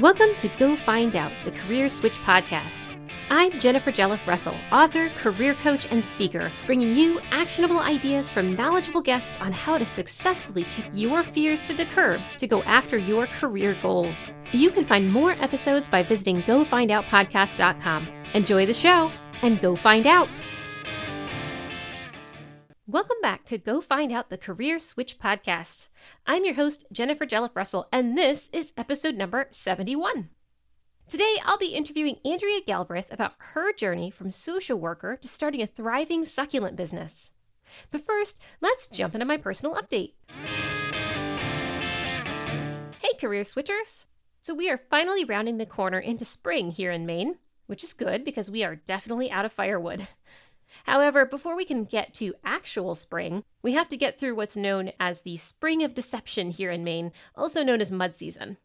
Welcome to Go Find Out, the Career Switch podcast. I'm Jennifer Jelliff Russell, author, career coach, and speaker, bringing you actionable ideas from knowledgeable guests on how to successfully kick your fears to the curb to go after your career goals. You can find more episodes by visiting gofindoutpodcast.com. Enjoy the show and go find out. Welcome back to Go Find Out the Career Switch podcast. I'm your host, Jennifer Jelliff Russell, and this is episode number 71. Today, I'll be interviewing Andrea Galbreath about her journey from social worker to starting a thriving succulent business. But first, let's jump into my personal update. Hey, career switchers! So, we are finally rounding the corner into spring here in Maine, which is good because we are definitely out of firewood. However, before we can get to actual spring, we have to get through what's known as the Spring of Deception here in Maine, also known as mud season.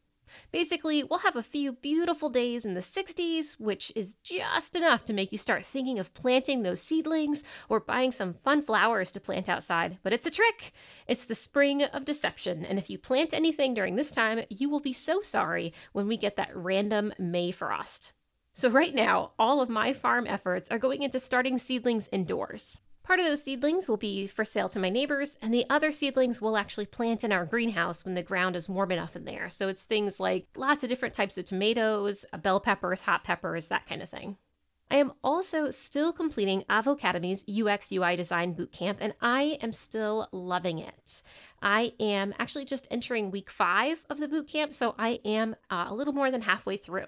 Basically, we'll have a few beautiful days in the 60s, which is just enough to make you start thinking of planting those seedlings or buying some fun flowers to plant outside. But it's a trick. It's the spring of deception, and if you plant anything during this time, you will be so sorry when we get that random May frost. So, right now, all of my farm efforts are going into starting seedlings indoors. Part of those seedlings will be for sale to my neighbors, and the other seedlings we'll actually plant in our greenhouse when the ground is warm enough in there. So, it's things like lots of different types of tomatoes, bell peppers, hot peppers, that kind of thing. I am also still completing Avocademy's UX UI design bootcamp, and I am still loving it. I am actually just entering week five of the bootcamp, so I am uh, a little more than halfway through.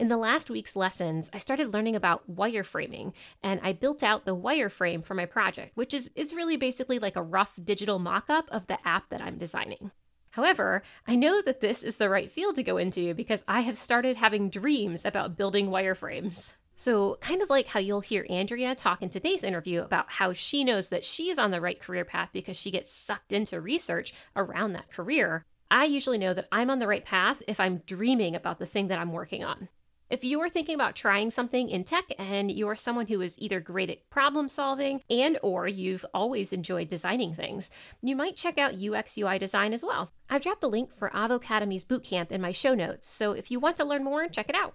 In the last week's lessons, I started learning about wireframing and I built out the wireframe for my project, which is, is really basically like a rough digital mock up of the app that I'm designing. However, I know that this is the right field to go into because I have started having dreams about building wireframes. So, kind of like how you'll hear Andrea talk in today's interview about how she knows that she's on the right career path because she gets sucked into research around that career, I usually know that I'm on the right path if I'm dreaming about the thing that I'm working on. If you are thinking about trying something in tech and you are someone who is either great at problem solving and or you've always enjoyed designing things, you might check out UX UI design as well. I've dropped a link for Avocademy's bootcamp in my show notes, so if you want to learn more, check it out.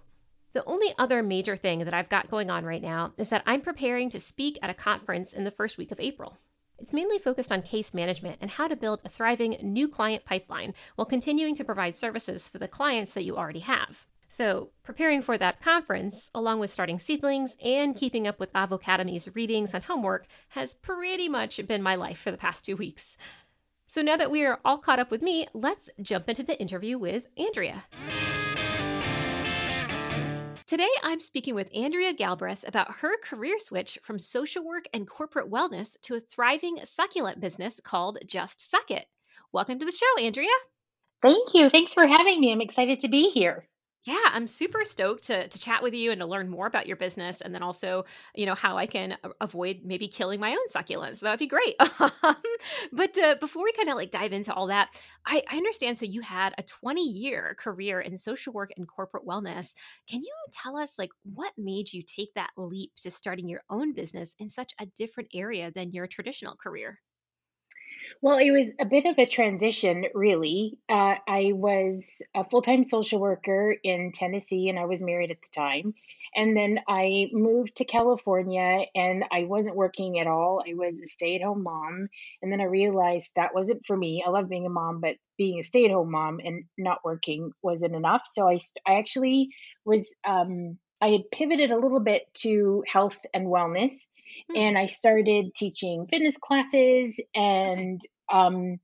The only other major thing that I've got going on right now is that I'm preparing to speak at a conference in the first week of April. It's mainly focused on case management and how to build a thriving new client pipeline while continuing to provide services for the clients that you already have. So, preparing for that conference, along with starting seedlings and keeping up with Avocademy's readings and homework, has pretty much been my life for the past two weeks. So, now that we are all caught up with me, let's jump into the interview with Andrea. Today, I'm speaking with Andrea Galbreath about her career switch from social work and corporate wellness to a thriving succulent business called Just Succ It. Welcome to the show, Andrea. Thank you. Thanks for having me. I'm excited to be here. Yeah, I'm super stoked to to chat with you and to learn more about your business, and then also, you know, how I can avoid maybe killing my own succulents. So that would be great. but uh, before we kind of like dive into all that, I, I understand. So you had a 20 year career in social work and corporate wellness. Can you tell us like what made you take that leap to starting your own business in such a different area than your traditional career? Well, it was a bit of a transition, really. Uh, I was a full time social worker in Tennessee and I was married at the time. And then I moved to California and I wasn't working at all. I was a stay at home mom. And then I realized that wasn't for me. I love being a mom, but being a stay at home mom and not working wasn't enough. So I, I actually was, um, I had pivoted a little bit to health and wellness Hmm. and I started teaching fitness classes and um,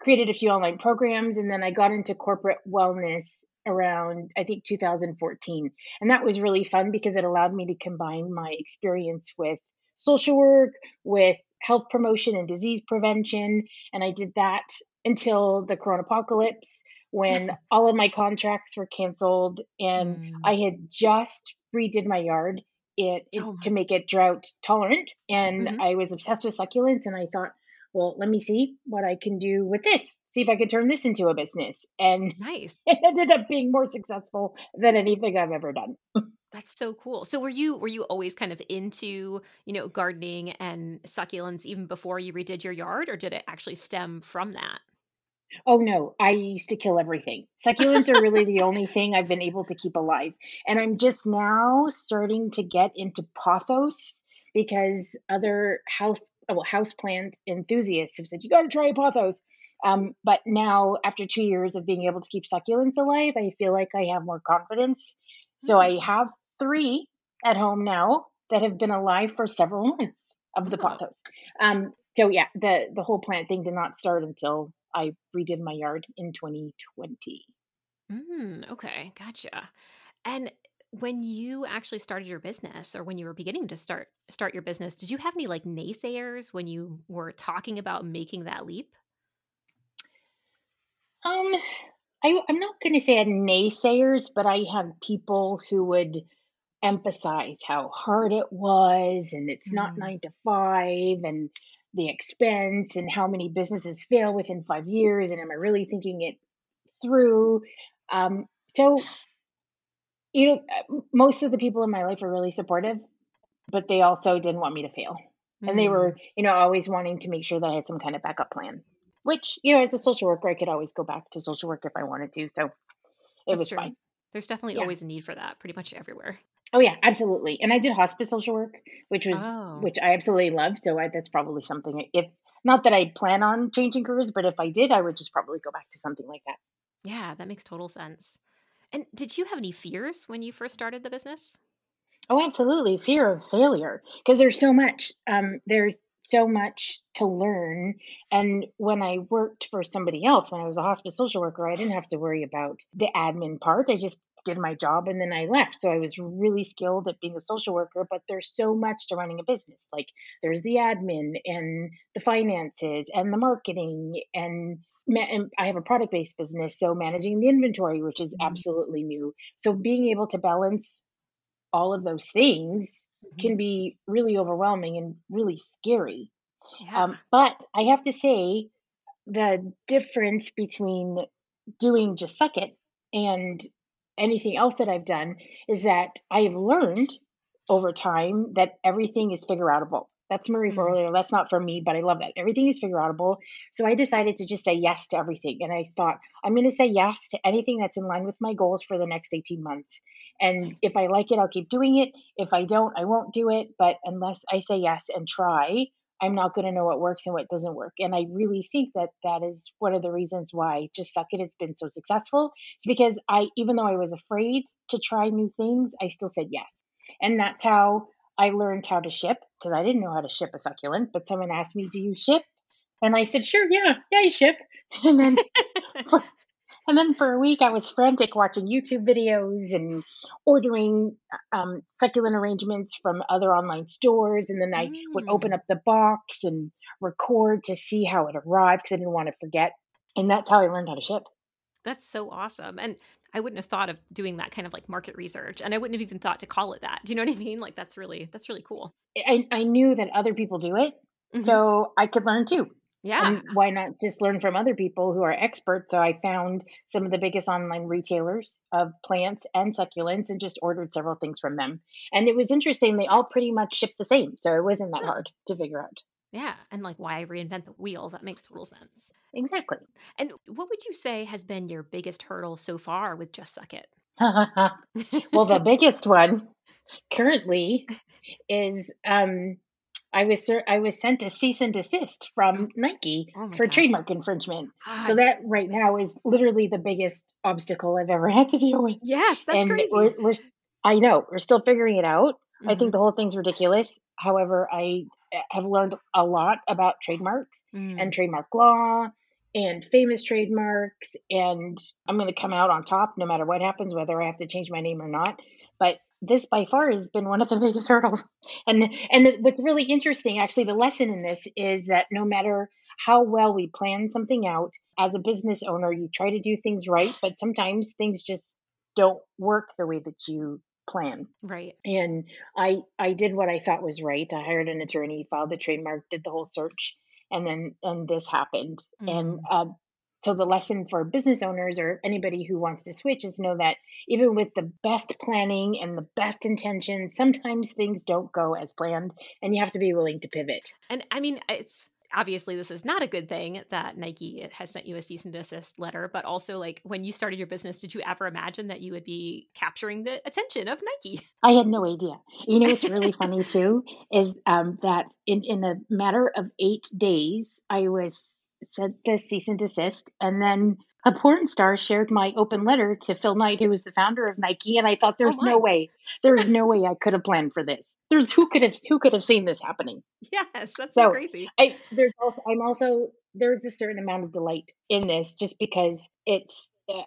created a few online programs. And then I got into corporate wellness around, I think, 2014. And that was really fun because it allowed me to combine my experience with social work, with health promotion and disease prevention. And I did that until the corona apocalypse when all of my contracts were canceled and mm. I had just redid my yard it, it oh to make it drought tolerant. And mm-hmm. I was obsessed with succulents, and I thought, well, let me see what I can do with this. See if I could turn this into a business. And nice. It ended up being more successful than anything I've ever done. That's so cool. So were you were you always kind of into, you know, gardening and succulents even before you redid your yard or did it actually stem from that? Oh no, I used to kill everything. Succulents are really the only thing I've been able to keep alive. And I'm just now starting to get into pothos because other house well, houseplant enthusiasts have said you got to try pothos. Um, but now, after two years of being able to keep succulents alive, I feel like I have more confidence. So I have three at home now that have been alive for several months of the pothos. Um, so yeah, the the whole plant thing did not start until I redid my yard in 2020. Mm, okay, gotcha. And when you actually started your business or when you were beginning to start start your business, did you have any like naysayers when you were talking about making that leap? Um, I, I'm not going to say I had naysayers, but I have people who would emphasize how hard it was and it's not Mm, nine to five and the expense and how many businesses fail within five years and am I really thinking it through? Um, so, you know, uh, most of the people in my life are really supportive, but they also didn't want me to fail. And they mm, were, you know, always wanting to make sure that I had some kind of backup plan, which, you know, as a social worker, I could always go back to social work if I wanted to. So it that's was true. fine. There's definitely Yeah. always a need for that pretty much everywhere. Oh yeah, absolutely. And I did hospice social work, which was Oh, which I absolutely loved. So I, that's probably something if not that I plan on changing careers, but if I did, I would just probably go back to something like that. yeah, that makes total sense. And did you have any fears when you first started the business? Oh, absolutely. Fear of failure because there's so much um there's so much to learn and when I worked for somebody else when I was a hospice social worker, I didn't have to worry about the admin part. I just did my job and then I left. So I was really skilled at being a social worker, but there's so much to running a business. Like there's the admin and the finances and the marketing and and I have a product based business, so managing the inventory, which is Mm, absolutely new. So being able to balance all of those things mhm. can be really overwhelming and really scary. Yeah. Um, but I have to say, the difference between doing just succ it and anything else that I've done is that I have learned over time that everything is figure outable. That's Marie Mm, Forleo. That's not from me, but I love that. Everything is figure outable. So I decided to just say yes to everything. And I thought, I'm going to say yes to anything that's in line with my goals for the next 18 months. And if I like it, I'll keep doing it. If I don't, I won't do it. But unless I say yes and try, I'm not going to know what works and what doesn't work. And I really think that that is one of the reasons why Just Succ It has been so successful. It's because I, even though I was afraid to try new things, I still said yes. And that's how I learned how to ship because I didn't know how to ship a succulent, but someone asked me, Do you ship? And I said, Sure, yeah, yeah, I ship. And then for, and then for a week, I was frantic watching YouTube videos and ordering um, succulent arrangements from other online stores. And then I would open Mm. up the box and record to see how it arrived because I didn't want to forget. And that's how I learned how to ship. That's so awesome. And I wouldn't have thought of doing that kind of like market research. And I wouldn't have even thought to call it that. Do you know what I mean? Like that's really that's really cool. I, I knew that other people do it, hmm so I could learn too. Yeah. And why not just learn from other people who are experts? So I found some of the biggest online retailers of plants and succulents and just ordered several things from them. And it was interesting, they all pretty much ship the same. So it wasn't that hard to figure out. Yeah. And like why reinvent the wheel? That makes total sense. Exactly. And what would you say has been your biggest hurdle so far with Just Succ It? well, the biggest one currently is um, I was cer- I was sent a cease and desist oh, from Nike oh for trademark infringement. Ah, So that right now is literally the biggest obstacle I've ever had to deal with. yes, that's And we're crazy. we're s- I know we're still figuring it out. I hmm think the whole thing's ridiculous. However, I uh, have learned a lot about trademarks Mm, and trademark law and famous trademarks and I'm going to come out on top no matter what happens whether I have to change my name or not. But this by far has been one of the biggest hurdles. And and what's really interesting actually the lesson in this is that no matter how well we plan something out as a business owner you try to do things right but sometimes things just don't work the way that you plan right. and I I did what I thought was right. I hired an attorney, filed the trademark, did the whole search, and then and this happened. And Mm, uh, so the lesson for business owners or anybody who wants to switch is know that even with the best planning and the best intentions, sometimes things don't go as planned, and you have to be willing to pivot. And I mean, it's obviously this is not a good thing that Nike has sent you a cease and desist letter, but also like when you started your business, did you ever imagine that you would be capturing the attention of Nike? I had no idea. You know, what's really funny too is um, that in in a matter of eight days, I was sent the cease and desist, and then a porn star shared my open letter to Phil Knight, who was the founder of Nike, and I thought there's oh no way, there is no way I could have planned for this. There's who could have who could have seen this happening. Yes, that's so, so crazy. I there's also I'm also there's a certain amount of delight in this just because it's uh,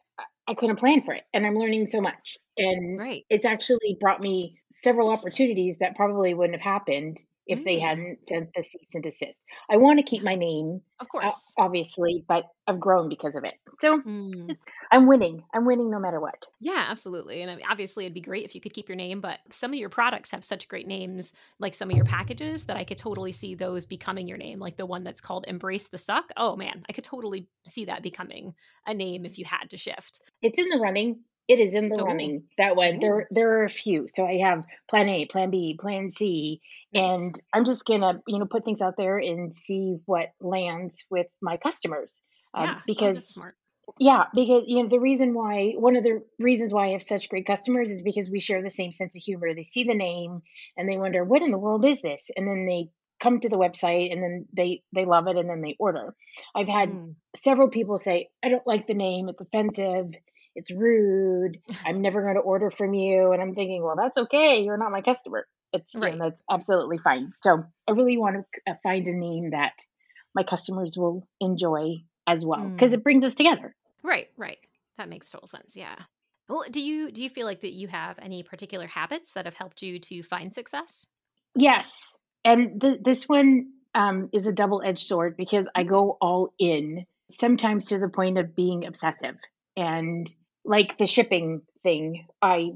I couldn't plan for it, and I'm learning so much, and right. it's actually brought me several opportunities that probably wouldn't have happened if mm. they hadn't sent the cease and desist. I want to keep my name, of course, obviously, but I've grown because of it. So mm. I'm winning. I'm winning no matter what. Yeah, absolutely. And obviously, it'd be great if you could keep your name, but some of your products have such great names, like some of your packages, that I could totally see those becoming your name. Like the one that's called Embrace the Suck. Oh man, I could totally see that becoming a name if you had to shift. It's in the running. It is in the oh. running. That one. There there are a few. So I have plan A, plan B, plan C. Nice. And I'm just gonna, you know, put things out there and see what lands with my customers. Um, yeah, because oh, yeah, because you know the reason why one of the reasons why I have such great customers is because we share the same sense of humor. They see the name and they wonder what in the world is this, and then they come to the website and then they they love it and then they order. I've had mm. several people say I don't like the name, it's offensive it's rude. I'm never going to order from you. And I'm thinking, well, that's okay. You're not my customer. It's right. that's absolutely fine. So I really want to uh, find a name that my customers will enjoy as well because mm. it brings us together. Right, right. That makes total sense. Yeah. Well, do you do you feel like that you have any particular habits that have helped you to find success? Yes, and th- this one um, is a double edged sword because I mm-hmm. go all in sometimes to the point of being obsessive. And like the shipping thing, I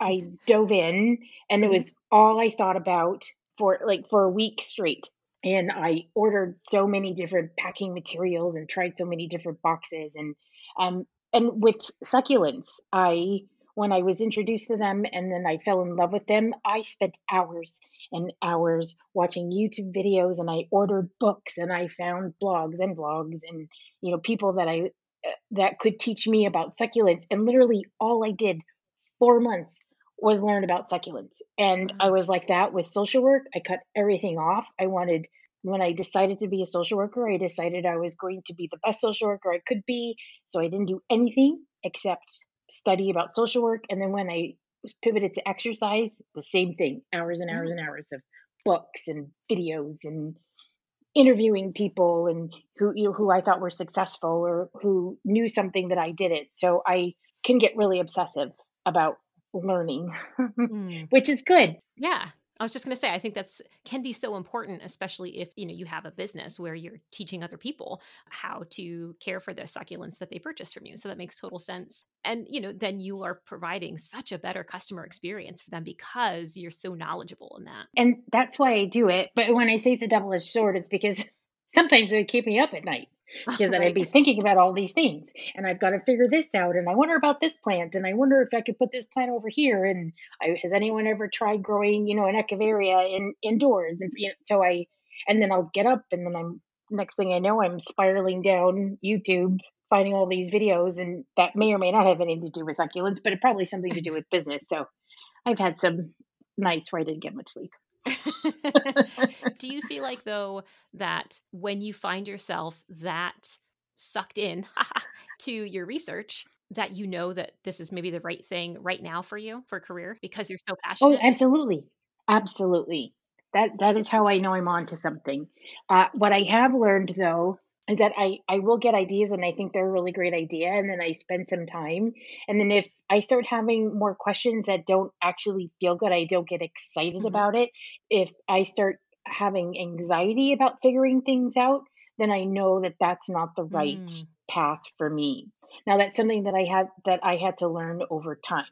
I dove in and it mm-hmm. was all I thought about for like for a week straight. And I ordered so many different packing materials and tried so many different boxes and um and with succulents, I when I was introduced to them and then I fell in love with them, I spent hours and hours watching YouTube videos and I ordered books and I found blogs and vlogs and you know people that I that could teach me about succulents. And literally all I did four months was learn about succulents. And I mm-hmm. was like that with social work. I cut everything off. I wanted, when I decided to be a social worker, I decided I was going to be the best social worker I could be. So I didn't do anything except study about social work. And then when I pivoted to exercise, the same thing hours and hours mm-hmm. and hours of books and videos and interviewing people and who you know, who I thought were successful or who knew something that I didn't. So I can get really obsessive about learning, mm. which is good. Yeah. I was just going to say, I think that's can be so important, especially if you know you have a business where you're teaching other people how to care for the succulents that they purchase from you. So that makes total sense. And you know, then you are providing such a better customer experience for them because you're so knowledgeable in that. And that's why I do it. But when I say it's a double-edged sword, it's because sometimes it would keep me up at night because then. I'd be thinking about all these things and I've got to figure this out and I wonder about this plant and I wonder if I could put this plant over here and I, has anyone ever tried growing you know an echeveria in indoors and you know, so I and then I'll get up and then I'm next thing I know I'm spiraling down YouTube finding all these videos and that may or may not have anything to do with succulents but it probably something to do with business so I've had some nights where I didn't get much sleep. Do you feel like though that when you find yourself that sucked in to your research that you know that this is maybe the right thing right now for you for career because you're so oh, passionate? Oh, absolutely. Absolutely. That that is how I know I'm on to something. Uh, what I have learned though is that I, I will get ideas and I think they're a really great idea. And then I spend some time. And then if I start having more questions that don't actually feel good, I don't get excited mm-hmm. about it. If I start having anxiety about figuring things out, then I know that that's not the right mm. path for me. Now that's something that I had that I had to learn over time.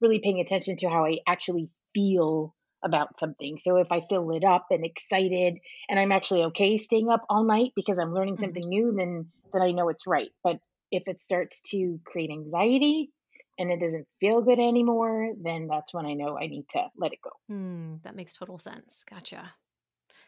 Really paying attention to how I actually feel about something. So if I feel lit up and excited and I'm actually okay staying up all night because I'm learning mm-hmm. something new, then then I know it's right. But if it starts to create anxiety and it doesn't feel good anymore, then that's when I know I need to let it go. Mm, that makes total sense. Gotcha.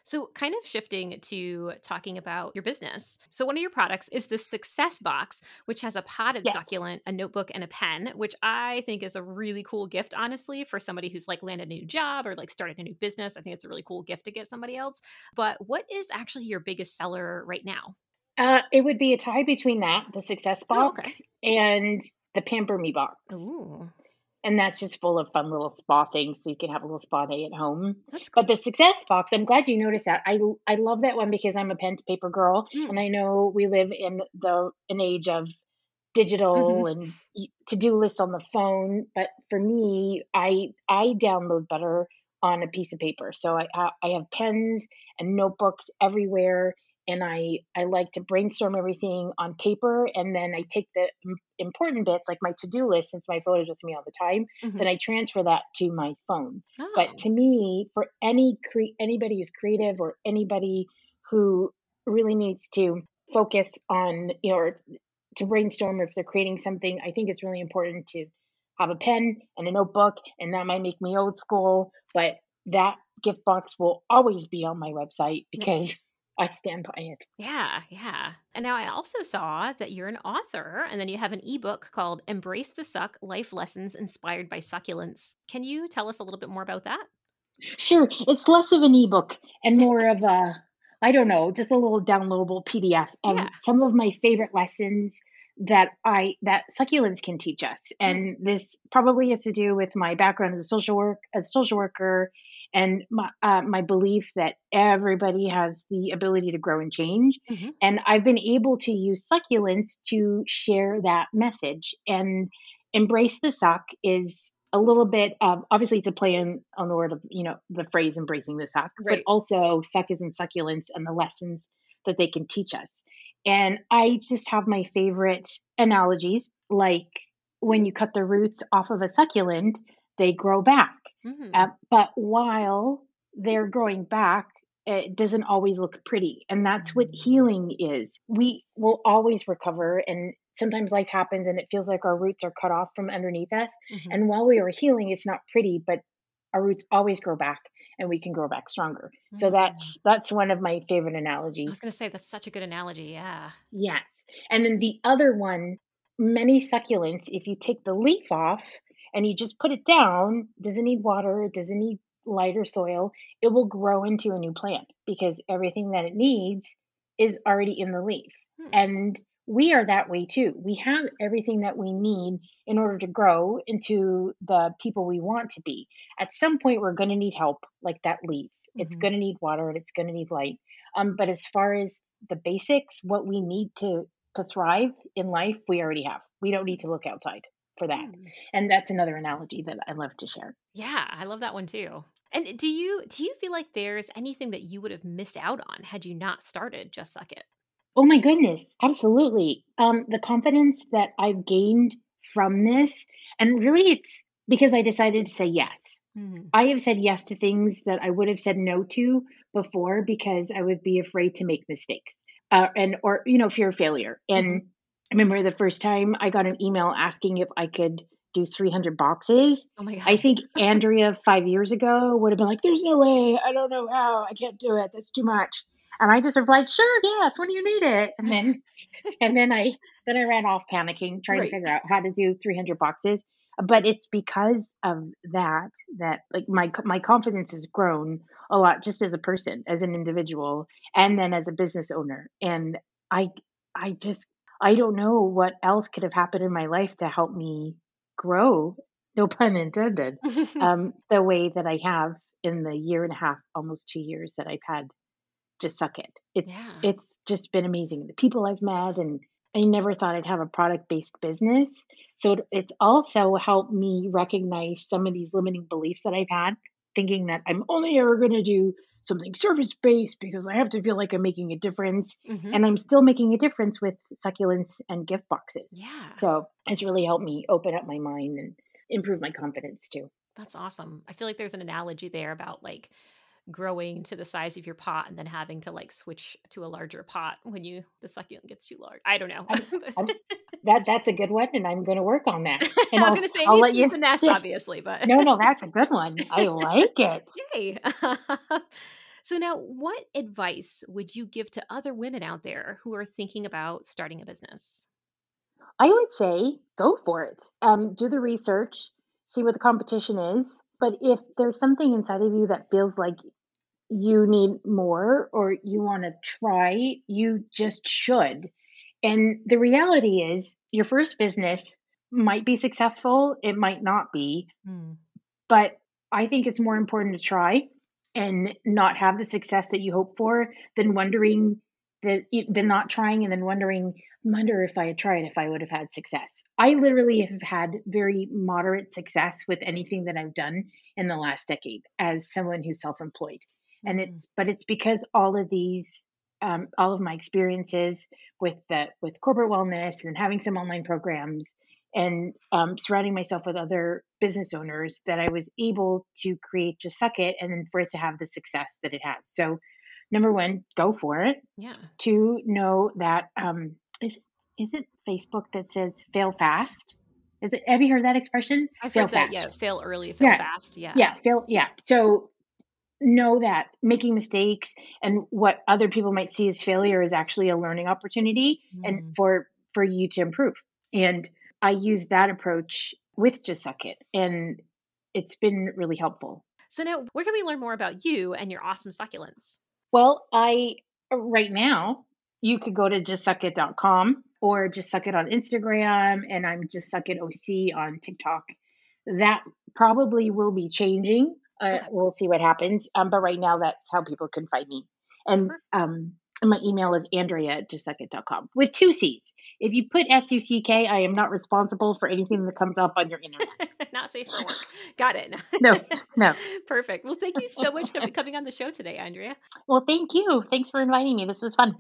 So, kind of shifting to talking about your business. So, one of your products is the Success Box, which has a potted yes. succulent, a notebook, and a pen, which I think is a really cool gift, honestly, for somebody who's like landed a new job or like started a new business. I think it's a really cool gift to get somebody else. But what is actually your biggest seller right now? Uh, it would be a tie between that, the Success Box, oh, okay. and the Pamper Me Box. Ooh and that's just full of fun little spa things so you can have a little spa day at home that's cool. but the success box i'm glad you noticed that i i love that one because i'm a pen to paper girl mm. and i know we live in the an age of digital mm-hmm. and to-do lists on the phone but for me i i download better on a piece of paper so i i have pens and notebooks everywhere and I I like to brainstorm everything on paper and then I take the important bits like my to-do list since my phone is with me all the time mm-hmm. then I transfer that to my phone. Oh. But to me for any cre- anybody who's creative or anybody who really needs to focus on you know or to brainstorm if they're creating something I think it's really important to have a pen and a notebook and that might make me old school but that gift box will always be on my website because I stand by it. Yeah, yeah. And now I also saw that you're an author and then you have an ebook called Embrace the Suck Life Lessons Inspired by Succulents. Can you tell us a little bit more about that? Sure. It's less of an ebook and more of a, I don't know, just a little downloadable PDF of yeah. some of my favorite lessons that I that succulents can teach us. Hmm. And this probably has to do with my background as a social work as a social worker and my uh, my belief that everybody has the ability to grow and change mm-hmm. and i've been able to use succulents to share that message and embrace the suck is a little bit of obviously to play in on the word of you know the phrase embracing the suck right. but also suck is in succulents and the lessons that they can teach us and i just have my favorite analogies like when you cut the roots off of a succulent they grow back Mm-hmm. Uh, but while they're growing back, it doesn't always look pretty. And that's what healing is. We will always recover. And sometimes life happens and it feels like our roots are cut off from underneath us. Mm-hmm. And while we are healing, it's not pretty, but our roots always grow back and we can grow back stronger. Mm-hmm. So that's mm. that's one of my favorite analogies. I was going to say that's such a good analogy. Yeah. Yes. And then the other one, many succulents, if you take the leaf off, and you just put it down, doesn't need water, it doesn't need lighter soil, it will grow into a new plant because everything that it needs is already in the leaf. Hmm. And we are that way too. We have everything that we need in order to grow into the people we want to be. At some point, we're going to need help, like that leaf. Mm-hmm. It's going to need water and it's going to need light. Um, but as far as the basics, what we need to to thrive in life, we already have. We don't need to look outside for that. Mm. And that's another analogy that I love to share. Yeah, I love that one too. And do you do you feel like there's anything that you would have missed out on had you not started Just Succ It? Oh my goodness, absolutely. Um, the confidence that I've gained from this, and really it's because I decided to say yes. Mm-hmm. I have said yes to things that I would have said no to before because I would be afraid to make mistakes, uh, and or you know fear of failure. And mm-hmm. I remember the first time I got an email asking if I could do 300 boxes. Oh my God. I think Andrea five years ago would have been like, there's no way. I don't know how. I can't do it. That's too much. And I just replied, sure, yes, when do you need it. And then, and then I, then I ran off panicking, trying right. to figure out how to do 300 boxes. But it's because of that, that like my, my confidence has grown a lot just as a person, as an individual, and then as a business owner. And I, I just I don't know what else could have happened in my life to help me grow, no pun intended, um, the way that I have in the year and a half, almost two years that I've had just succ it. It's yeah. it's just been amazing. The people I've met and I never thought I'd have a product based business. So it, it's also helped me recognize some of these limiting beliefs that I've had, thinking that I'm only ever going to do something service based because I have to feel like I'm making a difference. Mm-hmm. And I'm still making a difference with succulents and gift boxes. Yeah. So it's really helped me open up my mind and improve my confidence too. That's awesome. I feel like there's an analogy there about like growing to the size of your pot and then having to like switch to a larger pot when you the succulent gets too large. I don't know. I'm, I'm, that that's a good one, and I'm going to work on that. And I was going to say I'll let you finesse, obviously, but no, no, that's a good one. I like it. Yay! So, now what advice would you give to other women out there who are thinking about starting a business? I would say go for it. Um, do the research, see what the competition is. But if there's something inside of you that feels like you need more or you want to try, you just should. And the reality is, your first business might be successful, it might not be. Hmm. But I think it's more important to try and not have the success that you hope for than wondering that than not trying and then wondering wonder if I had tried if I would have had success. I literally have had very moderate success with anything that I've done in the last decade as someone who's self-employed. And Mm. it's but it's because all of these um, all of my experiences with the with corporate wellness and having some online programs and um, surrounding myself with other business owners that I was able to create Just Succ It and then for it to have the success that it has. So, number one, go for it. Yeah. Two, know that um, is is it Facebook that says fail fast? Is it? Have you heard that expression? I've fail heard that. fast. Yeah. Fail early, fail Yeah. fast. Yeah. Yeah, fail. Yeah. So know that making mistakes and what other people might see as failure is actually a learning opportunity Mm. and for for you to improve. And I use that approach with Just Succ It, and it's been really helpful. So, now where can we learn more about you and your awesome succulents? Well, I right now you could go to justsuccit.com or just succ it on Instagram, and I'm just succ it OC on TikTok. That probably will be changing. Uh, Okay. we'll see what happens. Um, but right now, that's how people can find me. And um, my email is Andrea at justsuccit.com with two C's. If you put S U C K, I am not responsible for anything that comes up on your internet. Not safe for work. Got it. No, no. Perfect. Well, thank you so much for coming on the show today, Andrea. Well, thank you. Thanks for inviting me. This was fun.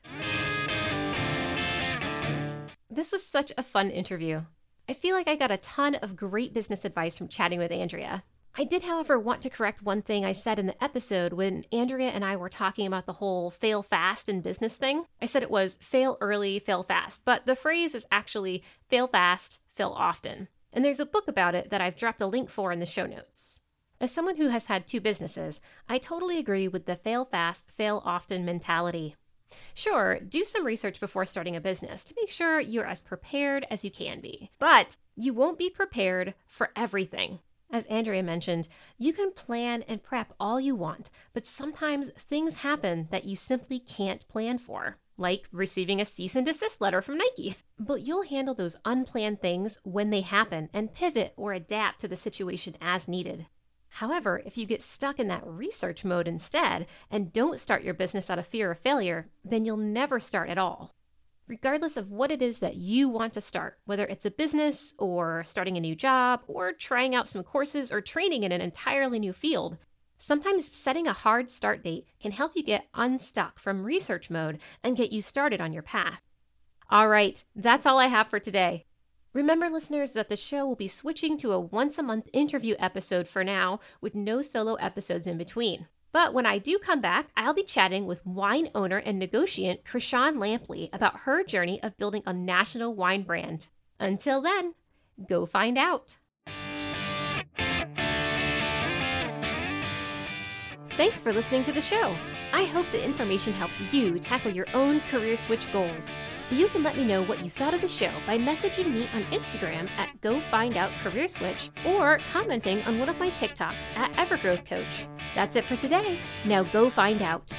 This was such a fun interview. I feel like I got a ton of great business advice from chatting with Andrea. I did, however, want to correct one thing I said in the episode when Andrea and I were talking about the whole fail fast in business thing. I said it was fail early, fail fast, but the phrase is actually fail fast, fail often. And there's a book about it that I've dropped a link for in the show notes. As someone who has had two businesses, I totally agree with the fail fast, fail often mentality. Sure, do some research before starting a business to make sure you're as prepared as you can be. But you won't be prepared for everything. As Andrea mentioned, you can plan and prep all you want, but sometimes things happen that you simply can't plan for, like receiving a cease and desist letter from Nike. But you'll handle those unplanned things when they happen and pivot or adapt to the situation as needed. However, if you get stuck in that research mode instead and don't start your business out of fear of failure, then you'll never start at all. Regardless of what it is that you want to start, whether it's a business or starting a new job or trying out some courses or training in an entirely new field, sometimes setting a hard start date can help you get unstuck from research mode and get you started on your path. All right, that's all I have for today. Remember, listeners, that the show will be switching to a once a month interview episode for now, with no solo episodes in between. But when I do come back, I'll be chatting with wine owner and negociant Krishan Lampley about her journey of building a national wine brand. Until then, go find out. Thanks for listening to the show. I hope the information helps you tackle your own career switch goals. You can let me know what you thought of the show by messaging me on Instagram at Go Find Out Career Switch or commenting on one of my TikToks at Evergrowth Coach. That's it for today. Now go find out.